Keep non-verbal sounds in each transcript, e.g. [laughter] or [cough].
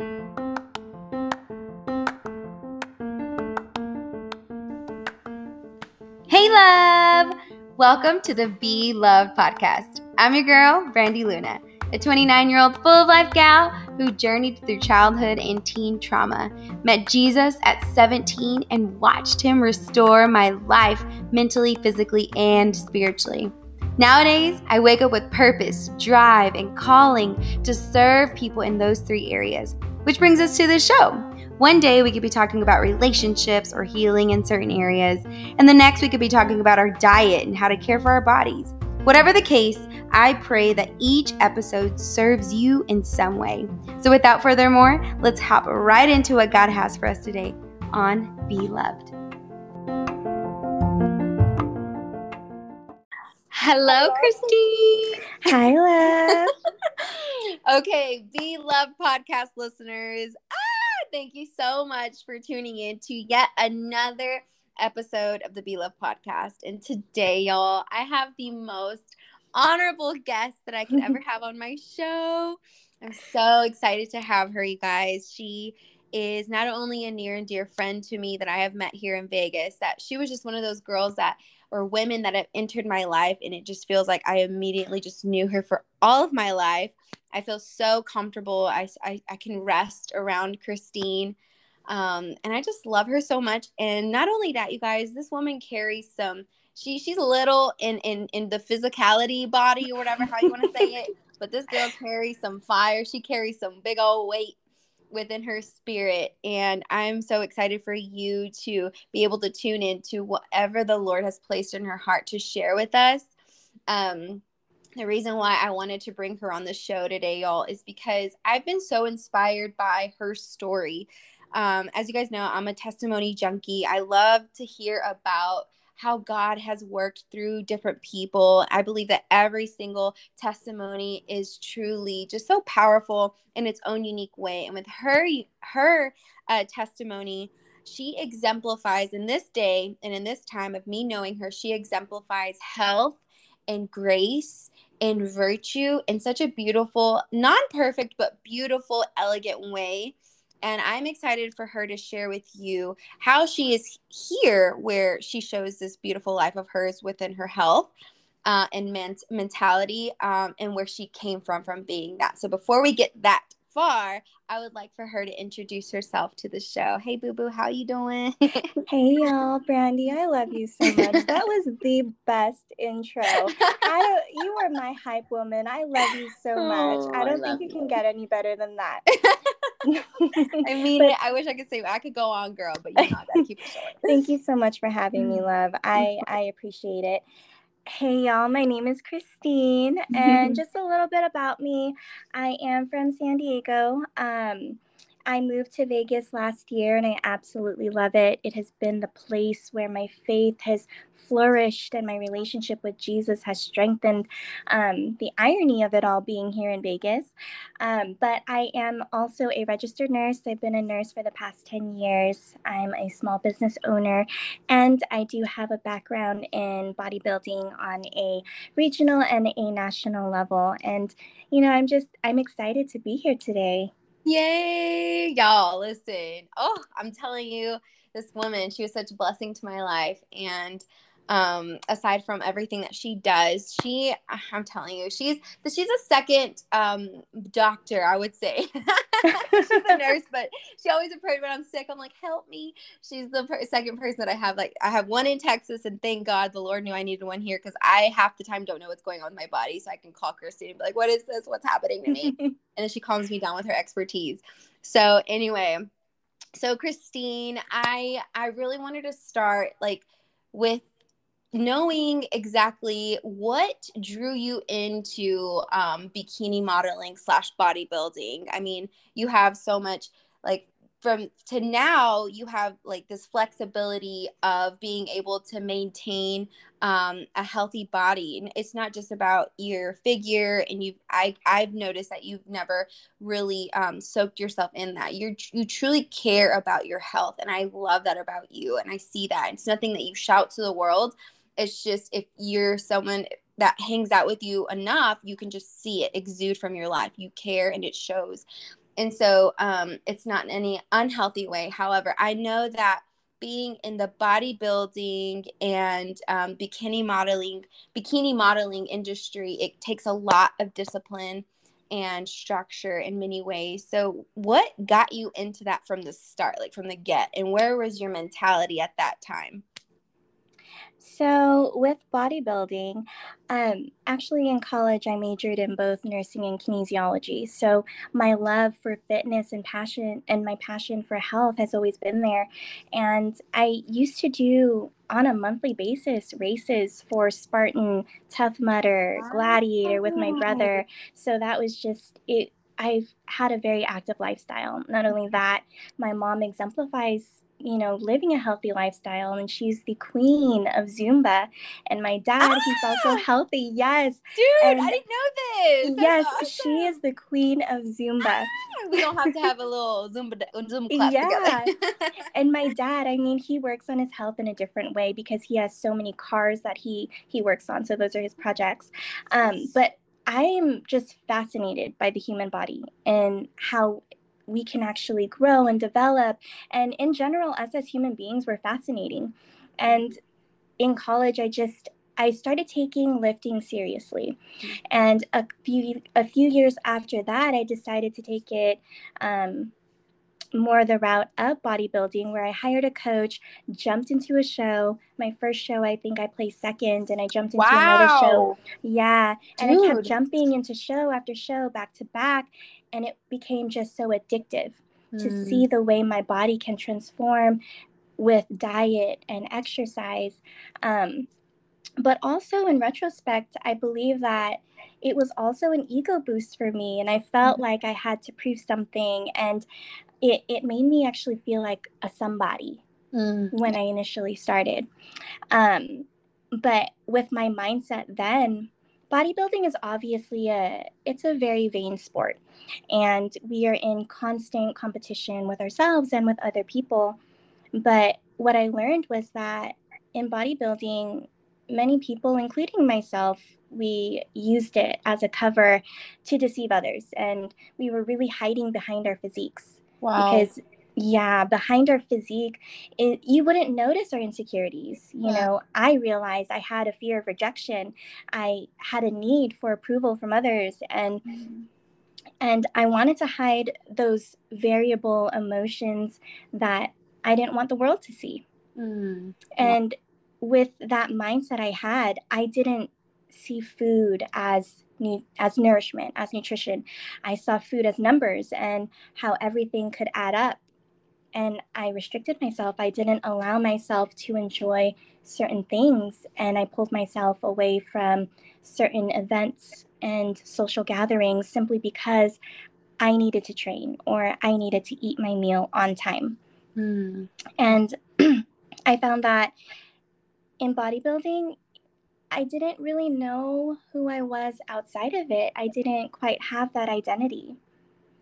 Hey, love! Welcome to the Be Love podcast. I'm your girl, Brandy Luna, a 29 year old full of life gal who journeyed through childhood and teen trauma, met Jesus at 17, and watched him restore my life mentally, physically, and spiritually. Nowadays, I wake up with purpose, drive, and calling to serve people in those three areas, which brings us to the show. One day we could be talking about relationships or healing in certain areas, and the next we could be talking about our diet and how to care for our bodies. Whatever the case, I pray that each episode serves you in some way. So without further more, let's hop right into what God has for us today on Be Loved. Hello, Kristine. Hi, love. [laughs] okay, Be Loved podcast listeners Ah, thank you so much for tuning in to yet another episode of the Be Love podcast. And today, y'all, I have the most honorable guest that I could ever have on my show. I'm so excited to have her, you guys. She is not only a near and dear friend to me that I have met here in Vegas, that she was just one of those girls that or women that have entered my life and it just feels like I immediately just knew her for all of my life. I feel so comfortable. I, I, I can rest around Kristine. Um, and I just love her so much. And not only that, you guys, this woman carries some, she, she's little in, in, in the physicality body or whatever, how you want to say it. [laughs] But this girl carries some fire. She carries some big old weight within her spirit. And I'm so excited for you to be able to tune into whatever the Lord has placed in her heart to share with us. Um, the reason why I wanted to bring her on the show today, y'all, is because I've been so inspired by her story. Um, as you guys know, I'm a testimony junkie. I love to hear about how God has worked through different people. I believe that every single testimony is truly just so powerful in its own unique way. And with her her uh, testimony, she exemplifies in this day and in this time of me knowing her, she exemplifies health and grace and virtue in such a beautiful, non perfect, but beautiful, elegant way. And I'm excited for her to share with you how she is here, where she shows this beautiful life of hers within her health uh, and ment- mentality, um, and where she came from from being that. So before we get that far, I would like for her to introduce herself to the show. Hey, Boo Boo, how you doing? [laughs] hey, y'all, Brandy, I love you so much. [laughs] That was the best intro. I you are my hype woman. I love you so much. Oh, I don't I think you, you can get any better than that. [laughs] [laughs] I mean, but, I wish I could say I could go on, girl, but you know, I keep it short. [laughs] Thank you so much for having me, love. I I appreciate it. Hey y'all, my name is Kristine, and [laughs] just a little bit about me. I am from San Diego. Um, I moved to Vegas last year and I absolutely love it. It has been the place where my faith has flourished and my relationship with Jesus has strengthened. Um, the irony of it all being here in Vegas. Um, but I am also a registered nurse. I've been a nurse for the past 10 years. I'm a small business owner and I do have a background in bodybuilding on a regional and a national level. And, you know, I'm just, I'm excited to be here today. Yay, y'all. Listen. Oh, I'm telling you, this woman, she was such a blessing to my life. And um aside from everything that she does she i'm telling you she's she's a second um doctor i would say. [laughs] She's a nurse but she always approaches when i'm sick i'm like help me. She's the per- second person that i have like i have one in texas and thank god the lord knew i needed one here because i half the time don't know what's going on with my body so i can call Kristine and be like what is this? What's happening to me? [laughs] And then she calms me down with her expertise. So anyway so Kristine i i really wanted to start like with knowing exactly what drew you into um, bikini modeling slash bodybuilding. I mean you have so much like from to now you have like this flexibility of being able to maintain um, a healthy body. And it's not just about your figure and you I, i've noticed that you've never really um, soaked yourself in that. You you truly care about your health and i love that about you and i see that. It's nothing that you shout to the world it's just if you're someone that hangs out with you enough, you can just see it exude from your life. You care and it shows. and so um, it's not in any unhealthy way. However, I know that being in the bodybuilding and um, bikini modeling bikini modeling industry it takes a lot of discipline and structure in many ways so what got you into that from the start like from the get and where was your mentality at that time so, with bodybuilding, um, actually in college, I majored in both nursing and kinesiology. So, my love for fitness and passion and my passion for health has always been there. And I used to do on a monthly basis races for Spartan, Tough Mudder, Gladiator with my brother. So, that was just it. I've had a very active lifestyle. Not only that, my mom exemplifies you know, living a healthy lifestyle. And she's the queen of Zumba. And my dad, ah! he's also ah! healthy. Yes. Dude, and I didn't know this. That's yes, awesome. she is the queen of Zumba. Ah, we don't have to have a little Zumba, Zumba class yeah. together. [laughs] and my dad, I mean, he works on his health in a different way because he has so many cars that he he works on. So those are his projects. Um, but I am just fascinated by the human body and how we can actually grow and develop. And in general, us as human beings, we're fascinating. And in college, I just I started taking lifting seriously, and a few a few years after that, I decided to take it um, more the route of bodybuilding, where I hired a coach, jumped into a show. My first show, I think I placed second, and I jumped into wow. another show. Yeah, Dude. and I kept jumping into show after show, back to back, and it became just so addictive mm. to see the way my body can transform with diet and exercise. Um, but also, in retrospect, I believe that it was also an ego boost for me, and I felt mm-hmm. like I had to prove something, and it, it made me actually feel like a somebody mm. when I initially started. Um, but with my mindset then, bodybuilding is obviously a it's a very vain sport and we are in constant competition with ourselves and with other people but what i learned was that in bodybuilding many people including myself we used it as a cover to deceive others and we were really hiding behind our physiques wow. because yeah behind our physique it, you wouldn't notice our insecurities you yeah. know i realized i had a fear of rejection i had a need for approval from others and mm-hmm. and i wanted to hide those variable emotions that i didn't want the world to see mm. and with that mindset i had i didn't see food as as nourishment, as nutrition. I saw food as numbers and how everything could add up and I restricted myself. I didn't allow myself to enjoy certain things, and I pulled myself away from certain events and social gatherings simply because I needed to train or I needed to eat my meal on time. Mm. And [clears throat] I found that in bodybuilding, I didn't really know who I was outside of it. I didn't quite have that identity.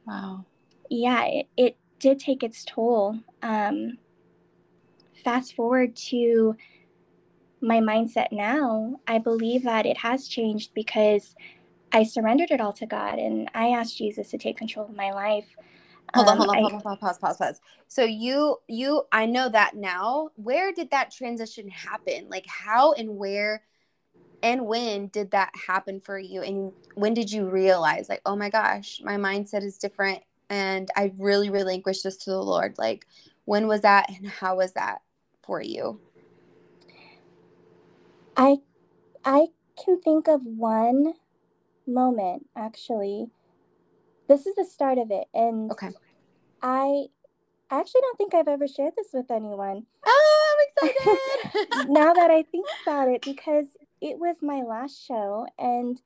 Wow. Yeah, it, it did take its toll. Um, fast forward to my mindset now, I believe that it has changed because I surrendered it all to God and I asked Jesus to take control of my life. Hold on, hold on, um, hold on, pause, pause, pause, pause. So you, you, I know that now. Where did that transition happen? Like, how and where, and when did that happen for you? And when did you realize, like, oh my gosh, my mindset is different, and I really relinquished this to the Lord. Like, when was that and how was that for you? I I can think of one moment actually. This is the start of it and Okay. I I actually don't think I've ever shared this with anyone. Oh, I'm excited. [laughs] now that I think about it because it was my last show and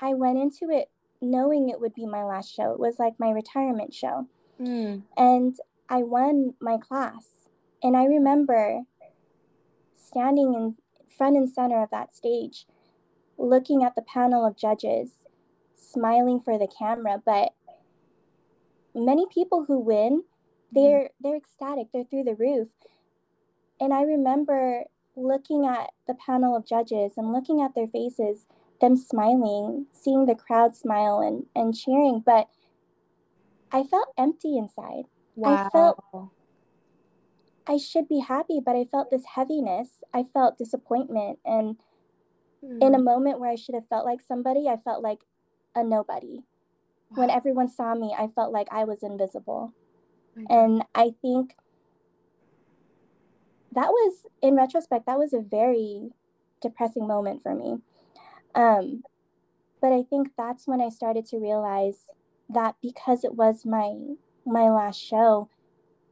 I went into it knowing it would be my last show. It was like my retirement show. Mm. And I won my class. And I remember standing in front and center of that stage, looking at the panel of judges, smiling for the camera. But many people who win, they're they're ecstatic, they're through the roof. And I remember looking at the panel of judges and looking at their faces them smiling, seeing the crowd smile and, and cheering. But I felt empty inside. Wow. I felt I should be happy, but I felt this heaviness. I felt disappointment. And mm. in a hmm. moment where I should have felt like somebody, I felt like a nobody. Wow. When everyone saw me, I felt like I was invisible. And I think that was, in retrospect, that was a very depressing moment for me. Um, but I think that's when I started to realize that because it was my my last show,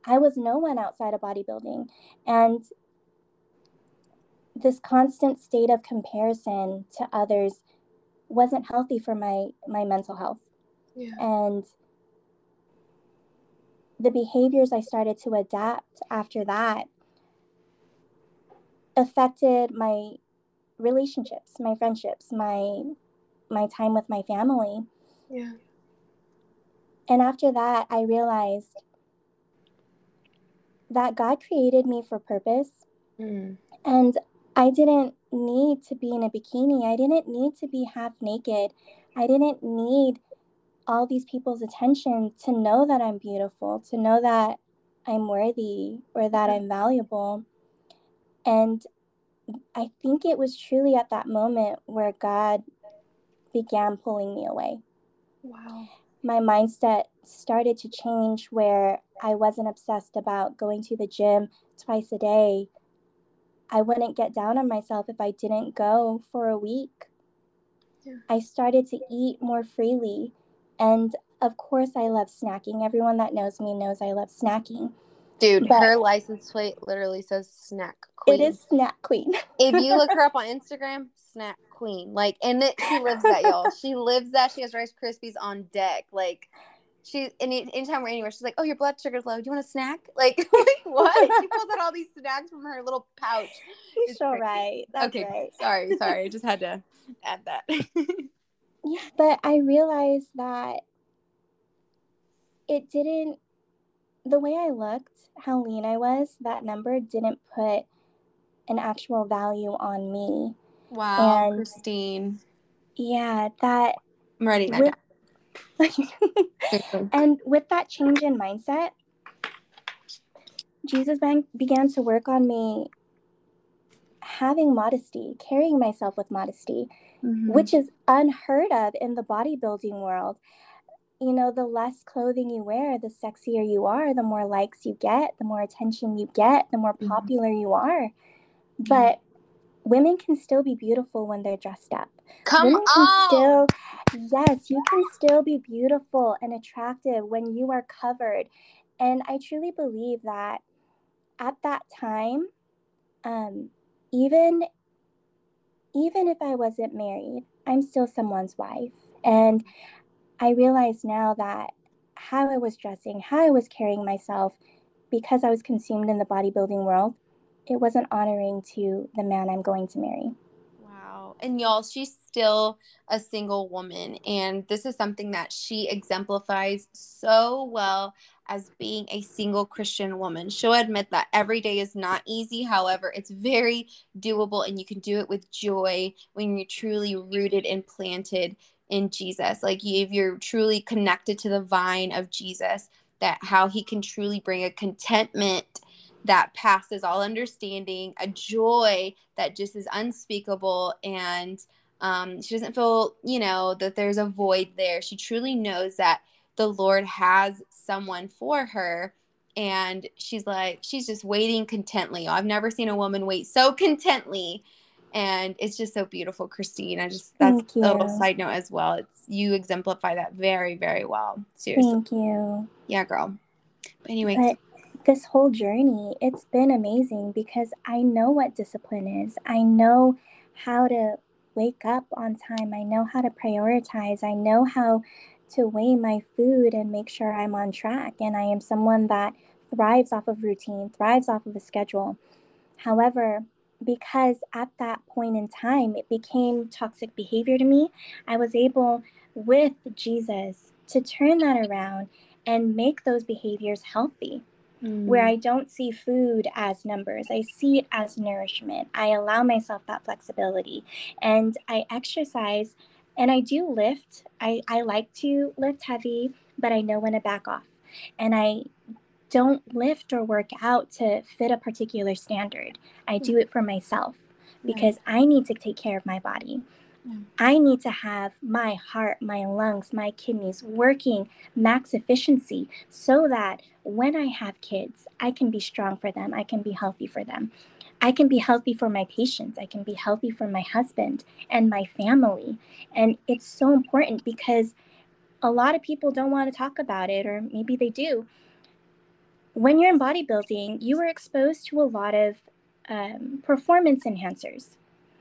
I was no one outside of bodybuilding. And this constant state of comparison to others wasn't healthy for my my mental health. Yeah. And the behaviors I started to adapt after that affected my relationships, my friendships, my my time with my family. Yeah. And after that, I realized that God created me for purpose. Mm. And I didn't need to be in a bikini. I didn't need to be half naked. I didn't need all these people's attention to know that I'm beautiful, to know that I'm worthy or that I'm valuable. And I think it was truly at that moment where God began pulling me away. Wow. My mindset started to change where I wasn't obsessed about going to the gym twice a day. I wouldn't get down on myself if I didn't go for a week. Yeah. I started to eat more freely. And of course, I love snacking. Everyone that knows me knows I love snacking. Dude, but her license plate literally says snack queen. It is snack queen. [laughs] if you look her up on Instagram, snack queen. Like, and it, she lives that, y'all. She lives that. She has Rice Krispies on deck. Like, she any anytime we're anywhere, she's like, "Oh, your blood sugar's low. Do you want a snack?" [laughs] Like, [laughs] like what? she pulls out all these snacks from her little pouch. It's so right. That's okay, right. sorry, sorry. I just had to add that. yeah, but I realized that it didn't. The way I looked, how lean I was, that number didn't put an actual value on me. Wow, and, Kristine. Yeah, that. I'm writing that with, [laughs] and with that change in mindset, Jesus began to work on me having modesty, carrying myself with modesty, mm-hmm. which is unheard of in the bodybuilding world. You know, the less clothing you wear, the sexier you are, the more likes you get, the more attention you get, the more mm-hmm. popular mm-hmm. you are. But women can still be beautiful when they're dressed up. Come women on. Still, yes, you can still be beautiful and attractive when you are covered. And I truly believe that at that time, um, even even if I wasn't married, I'm still someone's wife. And I realize now that how I was dressing, how I was carrying myself, because I was consumed in the bodybuilding world, it wasn't honoring to the man I'm going to marry. Wow. And y'all, she's still a single woman. And this is something that she exemplifies so well as being a single Christian woman. She'll admit that every day is not easy. However, it's very doable and you can do it with joy when you're truly rooted and planted in Jesus. Like if you're truly connected to the vine of Jesus, that how he can truly bring a contentment that passes all understanding, a joy that just is unspeakable. And um, she doesn't feel, you know, that there's a void there. She truly knows that the Lord has someone for her. And she's like, she's just waiting contently. I've never seen a woman wait so contently. And it's just so beautiful, Kristine. I just, that's a little side note as well. It's, you exemplify that very, very well. Seriously. Thank you. Yeah, girl. But anyway. But- this whole journey, it's been amazing because I know what discipline is. I know how to wake up on time. I know how to prioritize. I know how to weigh my food and make sure I'm on track. And I am someone that thrives off of routine, thrives off of a schedule. However, because at that point in time, it became toxic behavior to me, I was able with Jesus to turn that around and make those behaviors healthy mm. where I don't see food as numbers. I see it as nourishment. I allow myself that flexibility and I exercise And I do lift. I, I like to lift heavy, but I know when to back off. And I don't lift or work out to fit a particular standard. I do it for myself because I need to take care of my body. Mm. I need to have my heart, my lungs, my kidneys working max efficiency so that when I have kids, I can be strong for them, I can be healthy for them. I can be healthy for my patients, I can be healthy for my husband and my family. And it's so important because a lot of people don't want to talk about it, or maybe they do. When you're in bodybuilding, you are exposed to a lot of um, performance enhancers.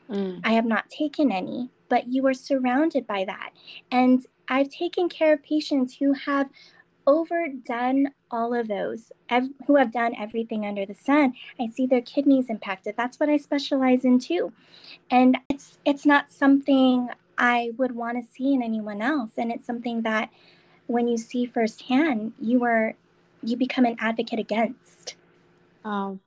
Mm. I have not taken any, but you are surrounded by that. And I've taken care of patients who have overdone all of those, ev- who have done everything under the sun. I see their kidneys impacted. That's what I specialize in too. And it's it's not something I would want to see in anyone else. And it's something that when you see firsthand, you are you become an advocate against. Oh,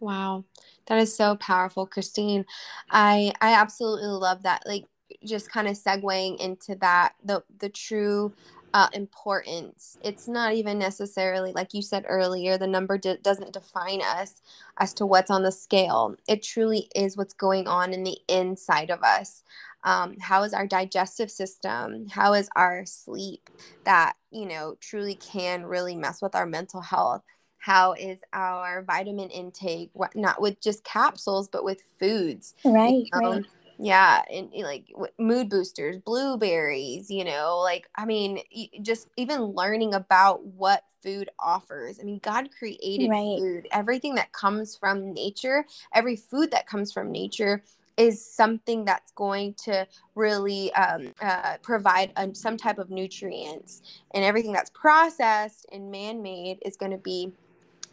wow. That is so powerful, Kristine. I I absolutely love that. Like just kind of segueing into that the the true uh, importance. It's not even necessarily like you said earlier. The number doesn't define us as to what's on the scale. It truly is what's going on in the inside of us. Um, how is our digestive system? How is our sleep? That you know truly can really mess with our mental health how is our vitamin intake not with just capsules but with foods right, you know? right. yeah and like mood boosters blueberries you know like i mean just even learning about what food offers i mean god created right. food everything that comes from nature every food that comes from nature is something that's going to really um, uh, provide a, some type of nutrients. And everything that's processed and man-made is going to be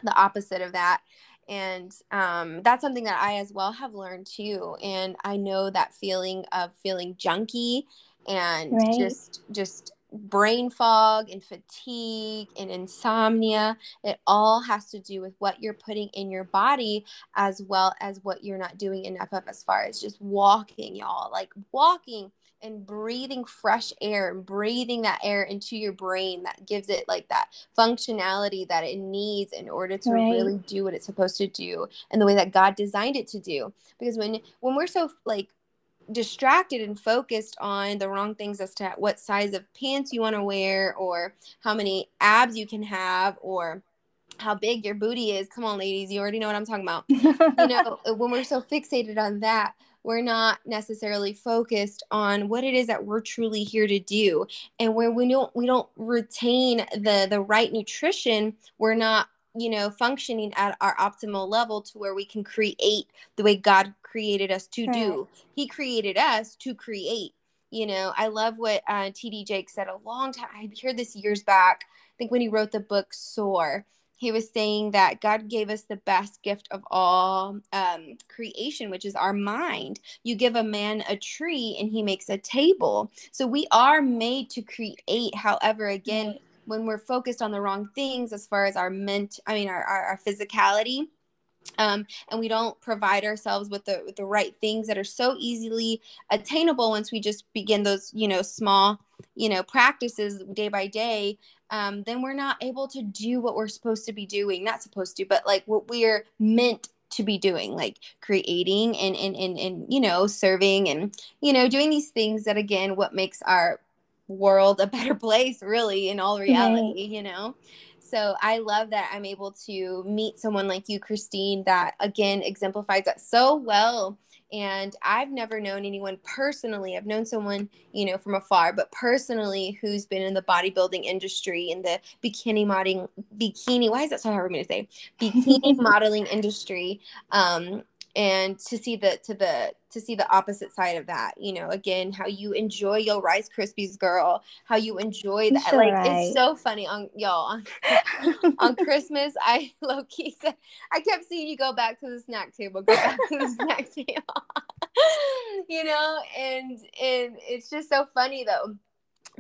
the opposite of that. And um, that's something that i as well have learned too. And i know that feeling of feeling junky and right. just just brain fog and fatigue and insomnia it all has to do with what you're putting in your body as well as what you're not doing enough of as far as just walking y'all like walking and breathing fresh air and breathing that air into your brain that gives it like that functionality that it needs in order to right. really do what it's supposed to do and the way that God designed it to do because when when we're so like distracted and focused on the wrong things as to what size of pants you want to wear or how many abs you can have or how big your booty is. Come on, ladies, you already know what I'm talking about. you know, [laughs] uh, when we're so fixated on that, we're not necessarily focused on what it is that we're truly here to do and where we don't we don't retain the the right nutrition we're not you know functioning at our optimal level to where we can create the way god created us to do he created us to create you know i love what uh, TD Jakes said a long time i heard this years back i think when he wrote the book soar he was saying that God gave us the best gift of all um, creation, which is our mind. You give a man a tree and he makes a table. So we are made to create. However, again, when we're focused on the wrong things as far as our ment, I mean, our, our, our physicality, um, and we don't provide ourselves with the with the right things that are so easily attainable once we just begin those you know small you know practices day by day um, then we're not able to do what we're supposed to be doing not supposed to but like what we're meant to be doing like creating and and and, and you know serving and you know doing these things that again what makes our world a better [laughs] place really in all reality right. you know so I love that I'm able to meet someone like you, Kristine, that again exemplifies that so well. And I've never known anyone personally. I've known someone, you know, from afar, but personally who's been in the bodybuilding industry, in the bikini modeling, bikini, why is that so hard for me to say? [laughs] Bikini modeling industry. Um, and to see the to the to see the opposite side of that you know again how you enjoy your rice krispies girl how you enjoy that sure like right. it's so funny on y'all on, [laughs] on christmas i [laughs] low-key said i kept seeing you go back to the snack table go back to the [laughs] snack table you know and and it's just so funny though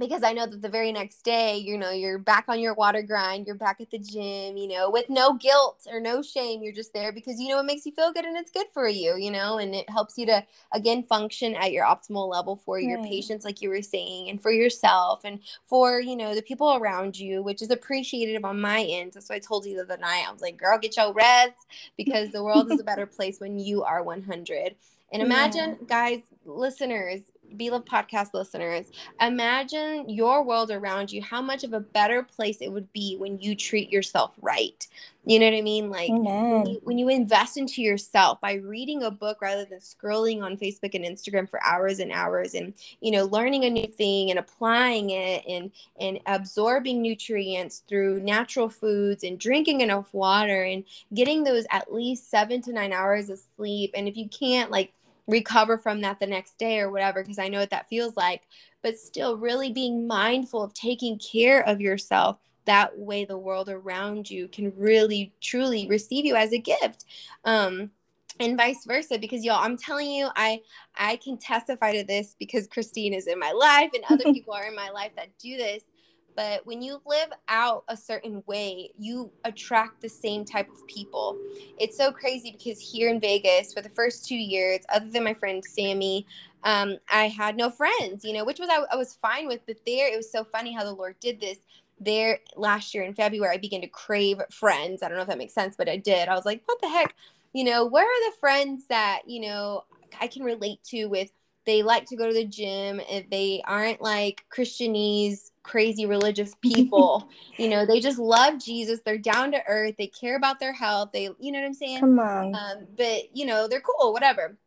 because I know that the very next day, you know, you're back on your water grind, you're back at the gym, you know, with no guilt or no shame. You're just there because you know it makes you feel good and it's good for you, you know, and it helps you to again function at your optimal level for right. your patients, like you were saying, and for yourself and for, you know, the people around you, which is appreciated on my end. That's why I told you the other night. I was like, girl, get your rest because the world is a [laughs] better place when you are 100. And imagine, yeah. guys, listeners, be Love podcast listeners, imagine your world around you, how much of a better place it would be when you treat yourself right. You know what I mean? Like when you, when you, invest into yourself by reading a book rather than scrolling on Facebook and Instagram for hours and hours and, you know, learning a new thing and applying it and, and absorbing nutrients through natural foods and drinking enough water and getting those at least seven to nine hours of sleep. And if you can't, like, recover from that the next day or whatever because I know what that feels like but still really being mindful of taking care of yourself. That way the world around you can really truly receive you as a gift um and vice versa because y'all i'm telling you i i can testify to this because Kristine is in my life and other [laughs] people are in my life that do this but when you live out a certain way, you attract the same type of people. It's so crazy because here in Vegas, for the first two years, other than my friend Sammy, um, I had no friends, you know, which was I, I was fine with. But there, it was so funny how the Lord did this. There, last year in February, I began to crave friends. I don't know if that makes sense, but I did. I was like, what the heck? You know, where are the friends that, you know, I can relate to with they like to go to the gym if they aren't like christianese crazy religious [laughs] people. You know they just love jesus. They're down to earth. They care about their health. They you know what i'm saying? Come on. Um, but you know they're cool whatever.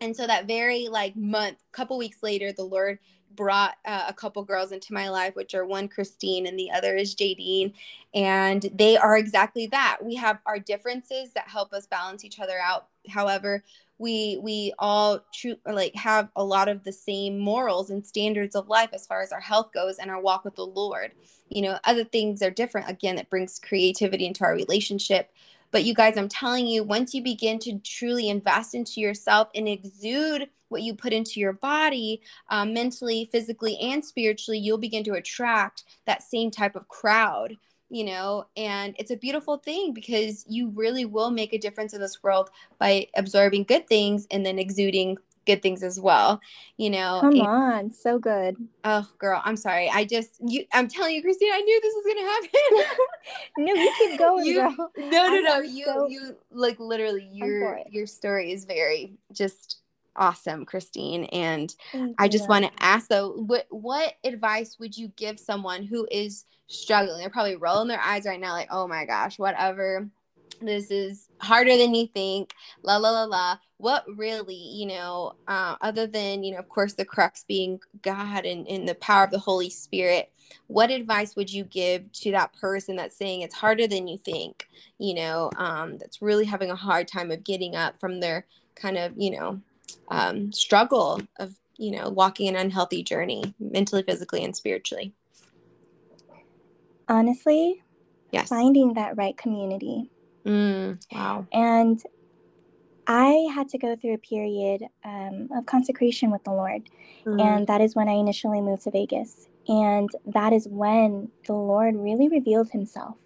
And so that very like month couple weeks later the lord brought uh, a couple girls into my life which are one Kristine and the other is jadine and they are exactly that. We have our differences that help us balance each other out. However we we all true like have a lot of the same morals and standards of life as far as our health goes and our walk with the lord. You know other things are different again that brings creativity into our relationship. But you guys i'm telling you once you begin to truly invest into yourself and exude what you put into your body um, mentally physically and spiritually you'll begin to attract that same type of crowd you know and it's a beautiful thing because you really will make a difference in this world by absorbing good things and then exuding good things as well you know come and, on so good oh girl i'm sorry i just you i'm telling you Kristine i knew this was gonna happen [laughs] no you keep going you, girl. no no I'm no you so, you like literally your your story is very just awesome, Kristine. And I just want to ask though, what what advice would you give someone who is struggling? They're probably rolling their eyes right now, like, oh my gosh, whatever. This is harder than you think. La la la la. What really, you know, uh, other than you know, of course, the crux being God and, and the power of the Holy Spirit. What advice would you give to that person that's saying it's harder than you think? You know, um, that's really having a hard time of getting up from their kind of, you know, um, struggle of you know walking an unhealthy journey mentally physically and spiritually honestly yes. finding that right community. Mm, wow. And i had to go through a period um, of consecration with the lord. Mm. and that is when i initially moved to vegas. And that is when the lord really revealed himself.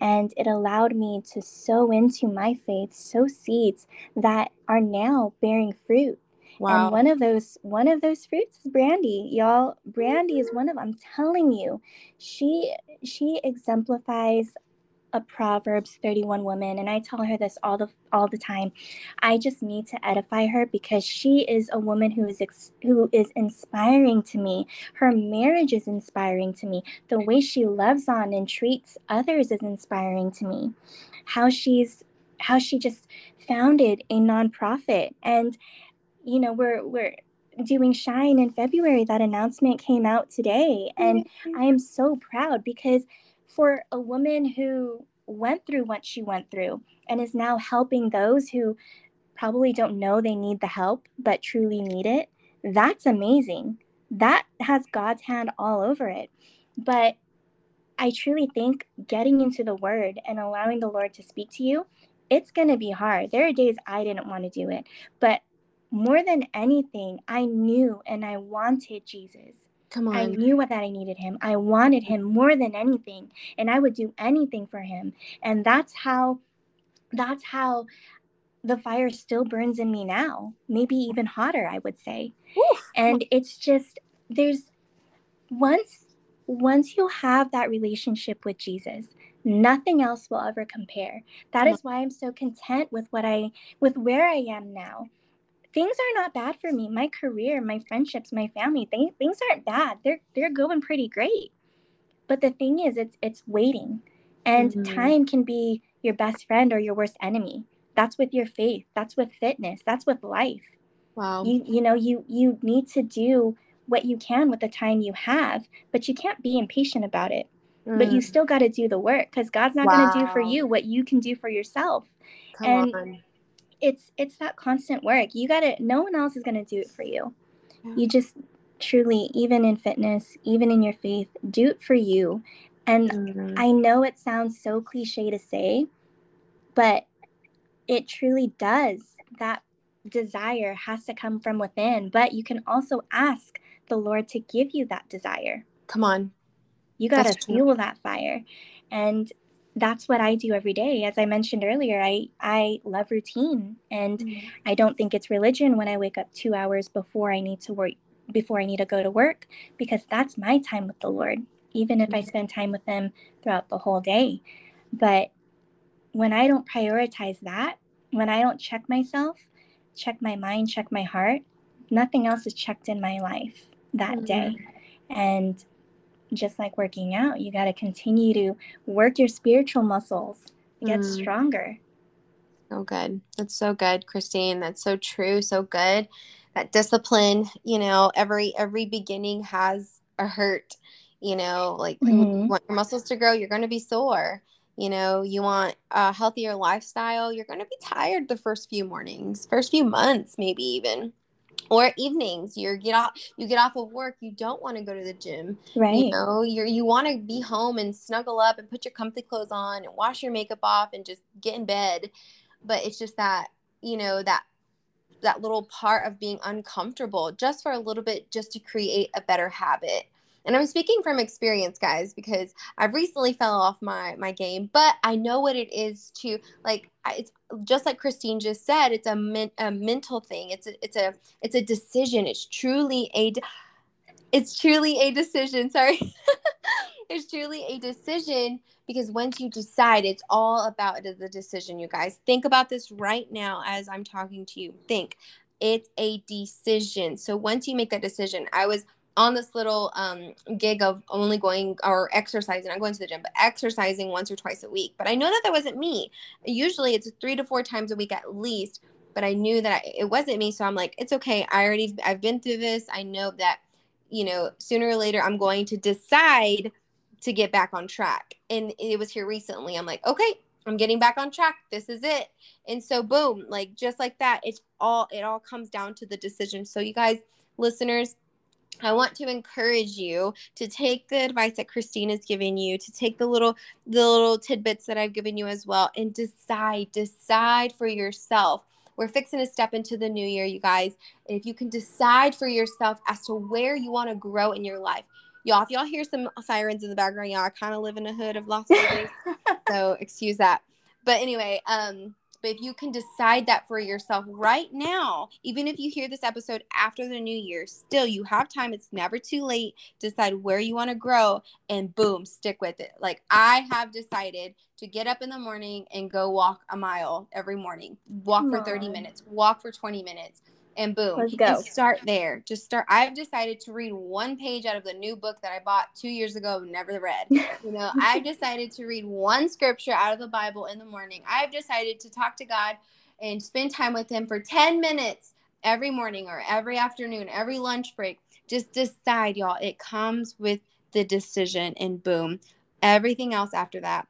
And it allowed me to sow into my faith, sow seeds that are now bearing fruit. Wow. And one of those one of those fruits is Brandy. Y'all, Brandy is one of I'm telling you. She she exemplifies a Proverbs 31 woman and I tell her this all the all the time. I just need to edify her because she is a woman who is ex- who is inspiring to me. Her marriage is inspiring to me. The way she loves on and treats others is inspiring to me. How she's how she just founded a nonprofit and you know we're we're doing shine in february that announcement came out today and mm-hmm. i am so proud because for a woman who went through what she went through and is now helping those who probably don't know they need the help but truly need it, that's amazing. That has God's hand all over it. But I truly think getting into the word and allowing the Lord to speak to you, it's going to be hard. There are days I didn't want to do it, but more than anything, I knew and I wanted Jesus. Come on. I knew that I needed him. I wanted him more than anything, and I would do anything for him. And that's how that's how the fire still burns in me now. Maybe even hotter, I would say. Oof. And it's just there's once once you have that relationship with Jesus, nothing else will ever compare. That is why I'm so content with what I with where I am now things are not bad for me. My career, my friendships, my family, they, things aren't bad. They're they're going pretty great. But the thing is, it's it's waiting, and mm-hmm. time can be your best friend or your worst enemy. That's with your faith. That's with fitness. That's with life. Wow. You you know you you need to do what you can with the time you have, but you can't be impatient about it. Mm. But you mm. still got to do the work because God's not wow. going to do for you what you can do for yourself. Come and on it's it's that constant work. You gotta no one else is gonna do it for you. Yeah. you just truly even in fitness even in your faith do it for you. And mm-hmm. i know it sounds so cliche to say but it truly does. That desire has to come from within but you can also ask the lord to give you that desire. Come on. You got to fuel that fire. And that's what I do every day. As I mentioned earlier, I I love routine and mm-hmm. I don't think it's religion when I wake up 2 hours before I need to work before I need to go to work because that's my time with the Lord, even if mm-hmm. I spend time with him throughout the whole day. But when I don't prioritize that, when I don't check myself, check my mind, check my heart, nothing else is checked in my life that mm-hmm. day. And just like working out, you got to continue to work your spiritual muscles, get mm. stronger. So good. That's so good, Kristine. That's so true. So good. That discipline, you know, every every beginning has a hurt. You know, like mm-hmm. you want your muscles to grow, you're going to be sore. You know, you want a healthier lifestyle, you're going to be tired the first few mornings, first few months, maybe even or evenings you get off you get off of work you don't want to go to the gym. Right. you know you're you want to be home and snuggle up and put your comfy clothes on and wash your makeup off and just get in bed. But it's just that you know that that little part of being uncomfortable just for a little bit just to create a better habit and i'm speaking from experience guys because i've recently fell off my my game but i know what it is to like it's just like Kristine just said it's a, men, a mental thing. It's a it's a it's a decision. It's truly a it's truly a decision. [laughs] Sorry. It's truly a decision because once you decide it's all about the decision you guys. Think about this right now as i'm talking to you. Think. It's a decision. So once you make that decision i was on this little um, gig of only going or exercising, not going to the gym, but exercising once or twice a week. But I know that that wasn't me. Usually it's three to four times a week at least. But I knew that it wasn't me. So I'm like, it's okay. I already, I've been through this. I know that, you know, sooner or later I'm going to decide to get back on track. And it was here recently. I'm like, okay, I'm getting back on track. This is it. And so boom, like just like that, it's all, it all comes down to the decision. So you guys, listeners, I want to encourage you to take the advice that Kristine is giving you, to take the little the little tidbits that I've given you as well and decide, decide for yourself. We're fixing to step into the new year, you guys. And if you can decide for yourself as to where you want to grow in your life. Y'all, if y'all hear some sirens in the background, y'all, I kind of live in a hood of Las Vegas. [laughs] so excuse that. But anyway, um, but if you can decide that for yourself right now, even if you hear this episode after the new year, still you have time. It's never too late. Decide where you want to grow and boom, stick with it. Like I have decided to get up in the morning and go walk a mile every morning, walk for 30 minutes, walk for 20 minutes and boom. Let's go. start there. Just start. I've decided to read one page out of the new book that I bought two years ago, never read. [laughs] You know, I've decided to read one scripture out of the Bible in the morning. I've decided to talk to God and spend time with Him for 10 minutes every morning or every afternoon, every lunch break. Just decide, y'all. It comes with the decision, and boom. Everything else after that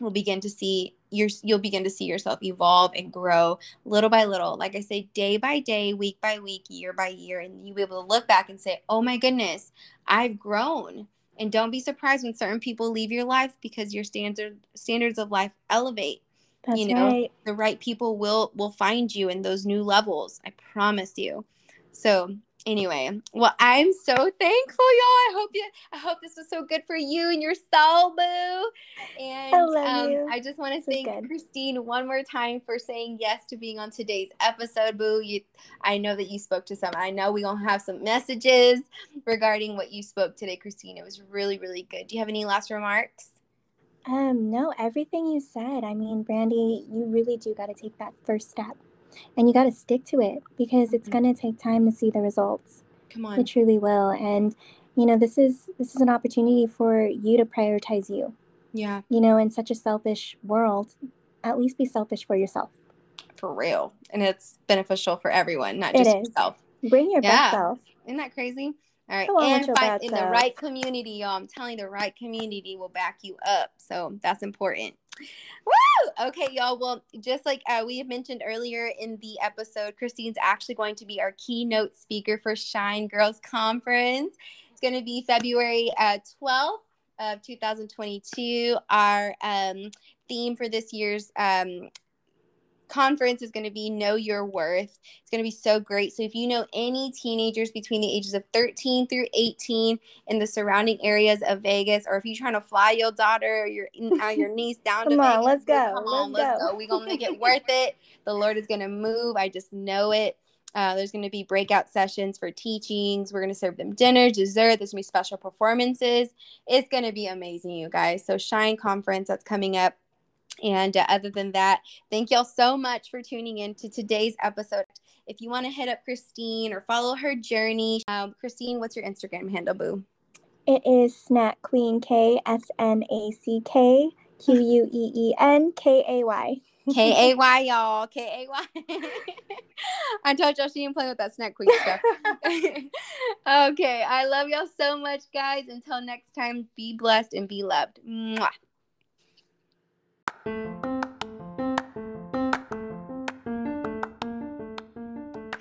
will begin to see your you'll begin to see yourself evolve and grow little by little. Like i say day by day week by week year by year and you'll be able to look back and say oh my goodness i've grown. And don't be surprised when certain people leave your life because your standard standards of life elevate That's you know? right. the right people will will find you in those new levels i promise you. So anyway, well, I'm so thankful, y'all. I hope you I hope this was so good for you and your soul, boo. And I, love um, you. I just want to thank good. Kristine one more time for saying yes to being on today's episode, boo. You I know that you spoke to some. I know we gonna have some messages regarding what you spoke today, Kristine. It was really, really good. Do you have any last remarks? Um, no, everything you said. I mean, Brandy, you really do got to take that first step and you got to stick to it because it's mm-hmm. going to take time to see the results. Come on. It truly will. And you know, this is this is an opportunity for you to prioritize you. Yeah. You know, in such a selfish world, at least be selfish for yourself. For real. And it's beneficial for everyone, not just yourself. Bring your yeah. best self. Isn't that crazy? All right. And find in self. the right community, y'all. I'm telling you, the right community will back you up. So that's important. Woo! Okay, y'all. Well, just like uh, we mentioned earlier in the episode, Kristine's actually going to be our keynote speaker for Shine Girls Conference. It's going to be February uh, 12th of 2022. Our um, theme for this year's um, conference is going to be Know Your Worth. It's going to be so great. So, if you know any teenagers between the ages of 13 through 18 in the surrounding areas of Vegas, or if you're trying to fly your daughter or your, uh, your [laughs] niece down to come Vegas, let's go. Come on, let's, let's go. go. We're going to make it [laughs] worth it. The Lord is going to move. I just know it. Uh, there's going to be breakout sessions for teachings. We're going to serve them dinner, dessert. There's going to be special performances. It's going to be amazing, you guys. So, Shine Conference that's coming up and uh, other than that, thank y'all so much for tuning in to today's episode. If you want to hit up Kristine or follow her journey, um, Kristine, what's your Instagram handle, boo? It is Snack Queen K S N A C K Q U E E N K A Y. K A Y, y'all. K A Y. [laughs] I told y'all she didn't play with that snack queen stuff. [laughs] okay. I love y'all so much, guys. Until next time, be blessed and be loved. Mwah.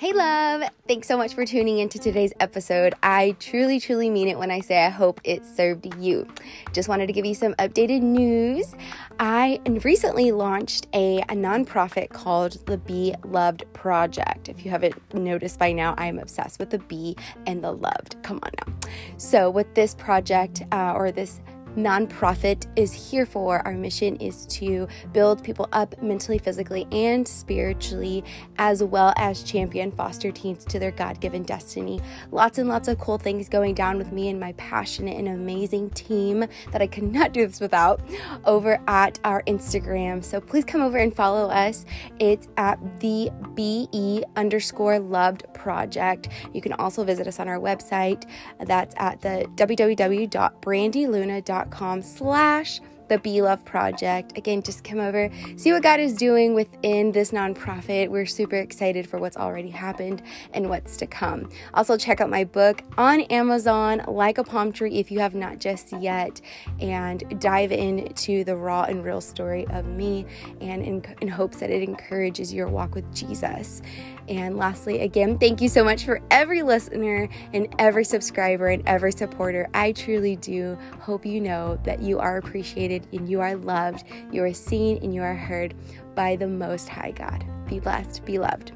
Hey, love. Thanks so much for tuning into today's episode. I truly, truly mean it when I say I hope it served you. Just wanted to give you some updated news. I recently launched a, a nonprofit called the Be Loved Project. If you haven't noticed by now, I am obsessed with the Be and the Loved. Come on now. So, with this project uh, or this nonprofit is here for. Our mission is to build people up mentally, physically, and spiritually, as well as champion foster teens to their God given destiny. Lots and lots of cool things going down with me and my passionate and amazing team that I could not do this without over at our Instagram. So please come over and follow us. It's at the BE underscore loved project. You can also visit us on our website. That's at the www.brandyluna.com com slash the Be Love Project. Again, just come over, see what God is doing within this nonprofit. We're super excited for what's already happened and what's to come. Also, check out my book on Amazon, Like a Palm Tree, if you have not just yet, and dive into the raw and real story of me and in, in hopes that it encourages your walk with Jesus. And lastly, again, thank you so much for every listener and every subscriber and every supporter. I truly do hope you know that you are appreciated and you are loved, you are seen and you are heard by the Most High God. Be blessed, be loved.